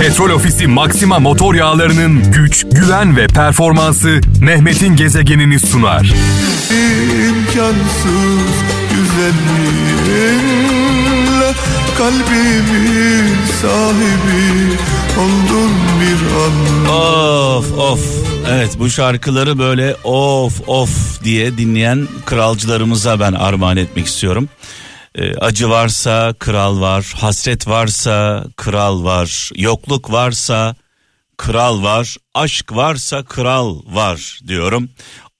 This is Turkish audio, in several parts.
Petrol Ofisi Maxima motor yağlarının güç, güven ve performansı Mehmet'in gezegenini sunar. İmkansız güzelliğinle kalbimin sahibi oldun bir anda. Of of. Evet bu şarkıları böyle of of diye dinleyen kralcılarımıza ben armağan etmek istiyorum. Ee, acı varsa kral var, hasret varsa kral var, yokluk varsa kral var, aşk varsa kral var diyorum.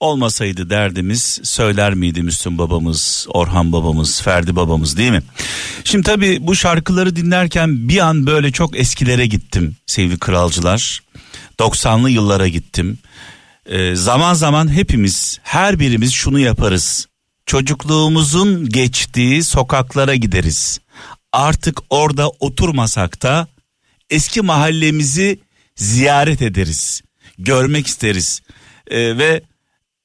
Olmasaydı derdimiz söyler miydi Müslüm babamız, Orhan babamız, Ferdi babamız değil mi? Şimdi tabii bu şarkıları dinlerken bir an böyle çok eskilere gittim sevgili kralcılar. 90'lı yıllara gittim. Ee, zaman zaman hepimiz her birimiz şunu yaparız. Çocukluğumuzun geçtiği sokaklara gideriz. Artık orada oturmasak da eski mahallemizi ziyaret ederiz. Görmek isteriz. Ee, ve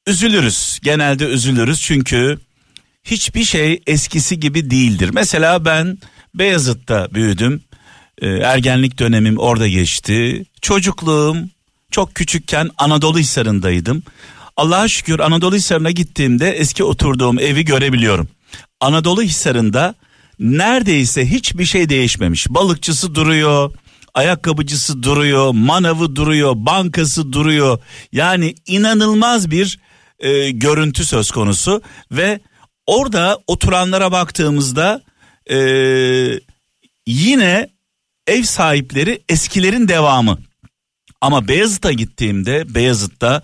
üzülürüz. Genelde üzülürüz çünkü hiçbir şey eskisi gibi değildir. Mesela ben Beyazıt'ta büyüdüm. Ee, ergenlik dönemim orada geçti. Çocukluğum çok küçükken Anadolu Hisarı'ndaydım. Allah'a şükür Anadolu Hisarı'na gittiğimde eski oturduğum evi görebiliyorum. Anadolu Hisarı'nda neredeyse hiçbir şey değişmemiş. Balıkçısı duruyor, ayakkabıcısı duruyor, manavı duruyor, bankası duruyor. Yani inanılmaz bir e, görüntü söz konusu ve orada oturanlara baktığımızda e, yine ev sahipleri eskilerin devamı. Ama Beyazıt'a gittiğimde Beyazıt'ta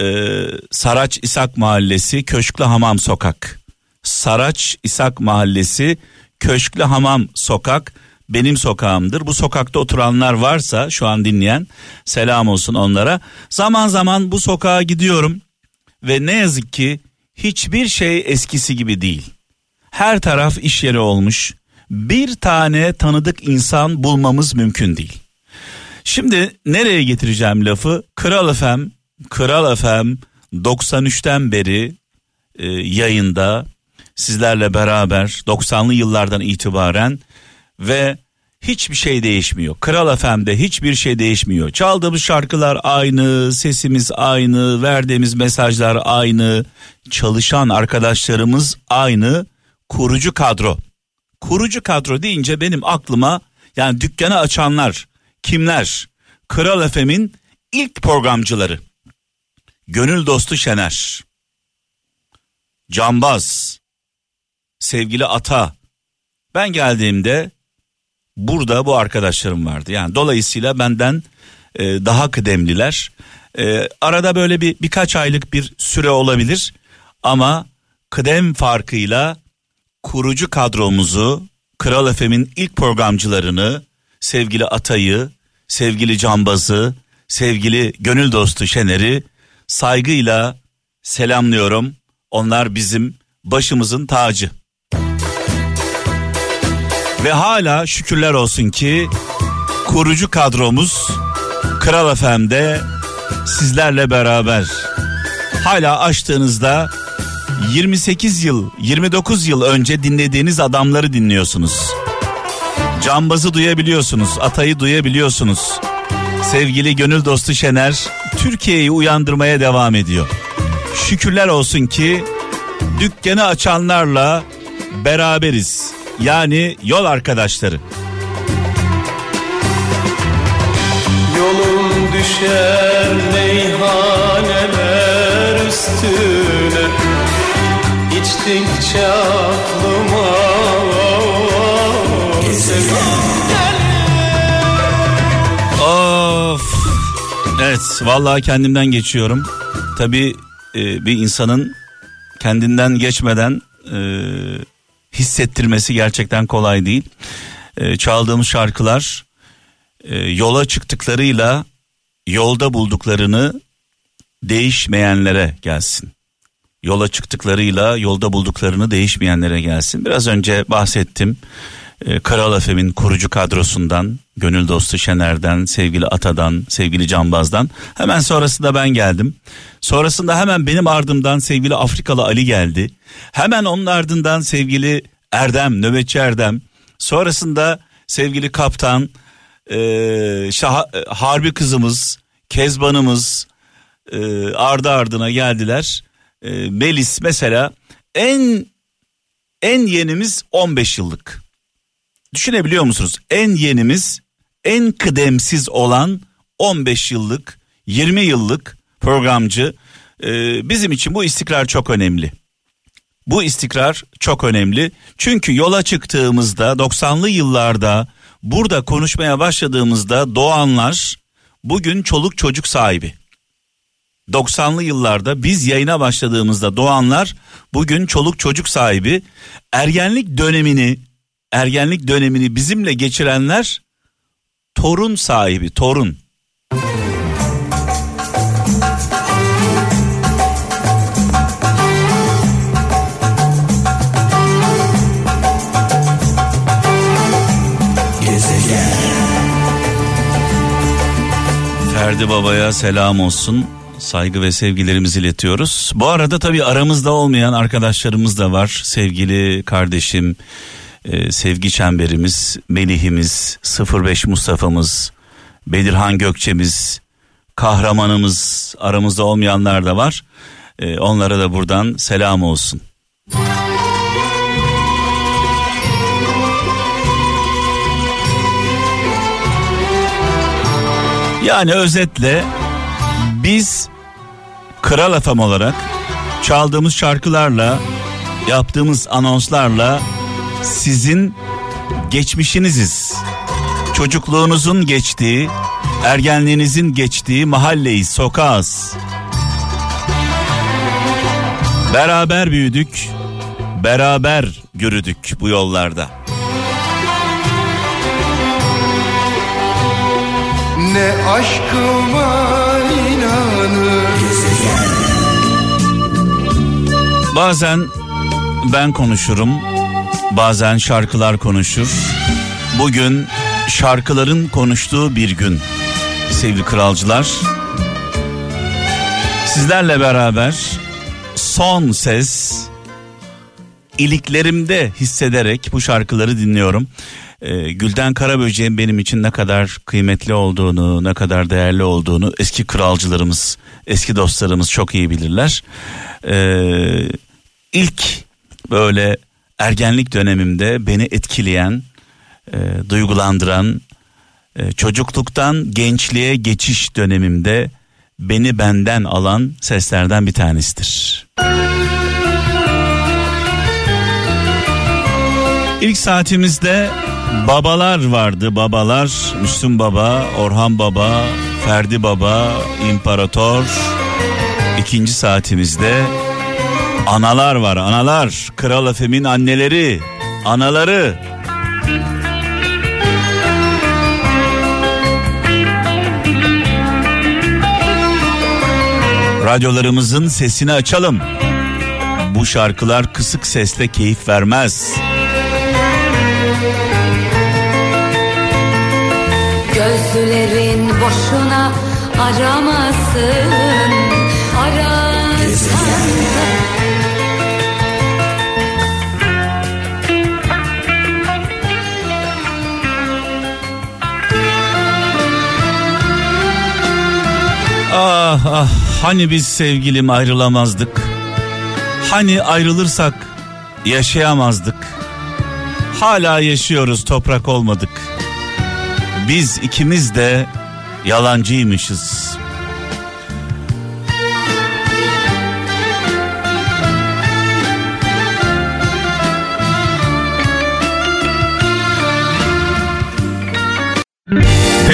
e, Saraç İshak Mahallesi Köşklü Hamam Sokak. Saraç İshak Mahallesi Köşklü Hamam Sokak benim sokağımdır. Bu sokakta oturanlar varsa şu an dinleyen selam olsun onlara. Zaman zaman bu sokağa gidiyorum ve ne yazık ki hiçbir şey eskisi gibi değil. Her taraf iş yeri olmuş. Bir tane tanıdık insan bulmamız mümkün değil. Şimdi nereye getireceğim lafı? Kral Efem, Kral Efem 93'ten beri e, yayında sizlerle beraber 90'lı yıllardan itibaren ve hiçbir şey değişmiyor. Kral FM'de hiçbir şey değişmiyor. Çaldığımız şarkılar aynı, sesimiz aynı, verdiğimiz mesajlar aynı, çalışan arkadaşlarımız aynı, kurucu kadro. Kurucu kadro deyince benim aklıma yani dükkanı açanlar kimler? Kral FM'in ilk programcıları. Gönül dostu Şener. Cambaz. Sevgili Ata. Ben geldiğimde burada bu arkadaşlarım vardı. Yani dolayısıyla benden e, daha kıdemliler. E, arada böyle bir birkaç aylık bir süre olabilir ama kıdem farkıyla kurucu kadromuzu Kral Efem'in ilk programcılarını sevgili Atay'ı, sevgili Cambaz'ı, sevgili gönül dostu Şener'i saygıyla selamlıyorum. Onlar bizim başımızın tacı. Ve hala şükürler olsun ki kurucu kadromuz Kral FM'de sizlerle beraber. Hala açtığınızda 28 yıl, 29 yıl önce dinlediğiniz adamları dinliyorsunuz. Cambazı duyabiliyorsunuz, Atay'ı duyabiliyorsunuz. Sevgili gönül dostu Şener Türkiye'yi uyandırmaya devam ediyor. Şükürler olsun ki dükkanı açanlarla beraberiz. Yani yol arkadaşları. Yolum düşer meyhaneler üstüne İçtikçe aklıma Of. Evet vallahi kendimden geçiyorum. Tabii e, bir insanın kendinden geçmeden e, hissettirmesi gerçekten kolay değil. E, çaldığımız şarkılar e, yola çıktıklarıyla yolda bulduklarını değişmeyenlere gelsin. Yola çıktıklarıyla yolda bulduklarını değişmeyenlere gelsin. Biraz önce bahsettim. E, Kral Efem'in kurucu kadrosundan, gönül dostu Şener'den, sevgili Ata'dan, sevgili Cambaz'dan. Hemen sonrasında ben geldim. Sonrasında hemen benim ardımdan sevgili Afrikalı Ali geldi. Hemen onun ardından sevgili Erdem, nöbetçi Erdem. Sonrasında sevgili kaptan e, şah, e, Harbi kızımız, Kezbanımız e, ardı ardına geldiler. E, Melis mesela en en yenimiz 15 yıllık. Düşünebiliyor musunuz? En yenimiz en kıdemsiz olan 15 yıllık 20 yıllık programcı ee, bizim için bu istikrar çok önemli. Bu istikrar çok önemli. Çünkü yola çıktığımızda 90'lı yıllarda burada konuşmaya başladığımızda doğanlar bugün çoluk çocuk sahibi. 90'lı yıllarda biz yayına başladığımızda doğanlar bugün çoluk çocuk sahibi. Ergenlik dönemini ergenlik dönemini bizimle geçirenler torun sahibi, torun. Ferdi Baba'ya selam olsun. Saygı ve sevgilerimizi iletiyoruz. Bu arada tabii aramızda olmayan arkadaşlarımız da var. Sevgili kardeşim, e, sevgi çemberimiz, Melih'imiz, 05 Mustafa'mız, Bedirhan Gökçe'miz, kahramanımız aramızda olmayanlar da var. E, onlara da buradan selam olsun. Yani özetle biz Kral FM olarak çaldığımız şarkılarla, yaptığımız anonslarla sizin geçmişiniziz. Çocukluğunuzun geçtiği, ergenliğinizin geçtiği mahalleyi, sokağız. Beraber büyüdük, beraber yürüdük bu yollarda. Ne aşkıma inanır Bazen ben konuşurum, bazen şarkılar konuşur. Bugün şarkıların konuştuğu bir gün sevgili kralcılar. Sizlerle beraber son ses iliklerimde hissederek bu şarkıları dinliyorum. Ee, Gülden Karaböcek'in benim için ne kadar kıymetli olduğunu, ne kadar değerli olduğunu eski kralcılarımız, eski dostlarımız çok iyi bilirler. Ee, ilk böyle ergenlik dönemimde beni etkileyen, e, duygulandıran, e, çocukluktan gençliğe geçiş dönemimde beni benden alan seslerden bir tanesidir. İlk saatimizde babalar vardı babalar. Müslüm Baba, Orhan Baba, Ferdi Baba, İmparator. İkinci saatimizde analar var analar. Kral Efem'in anneleri, anaları. Radyolarımızın sesini açalım. Bu şarkılar kısık sesle keyif vermez. Gözlerin boşuna aramasın Arasan Ah ah hani biz sevgilim ayrılamazdık. Hani ayrılırsak yaşayamazdık. Hala yaşıyoruz toprak olmadık. Biz ikimiz de yalancıymışız.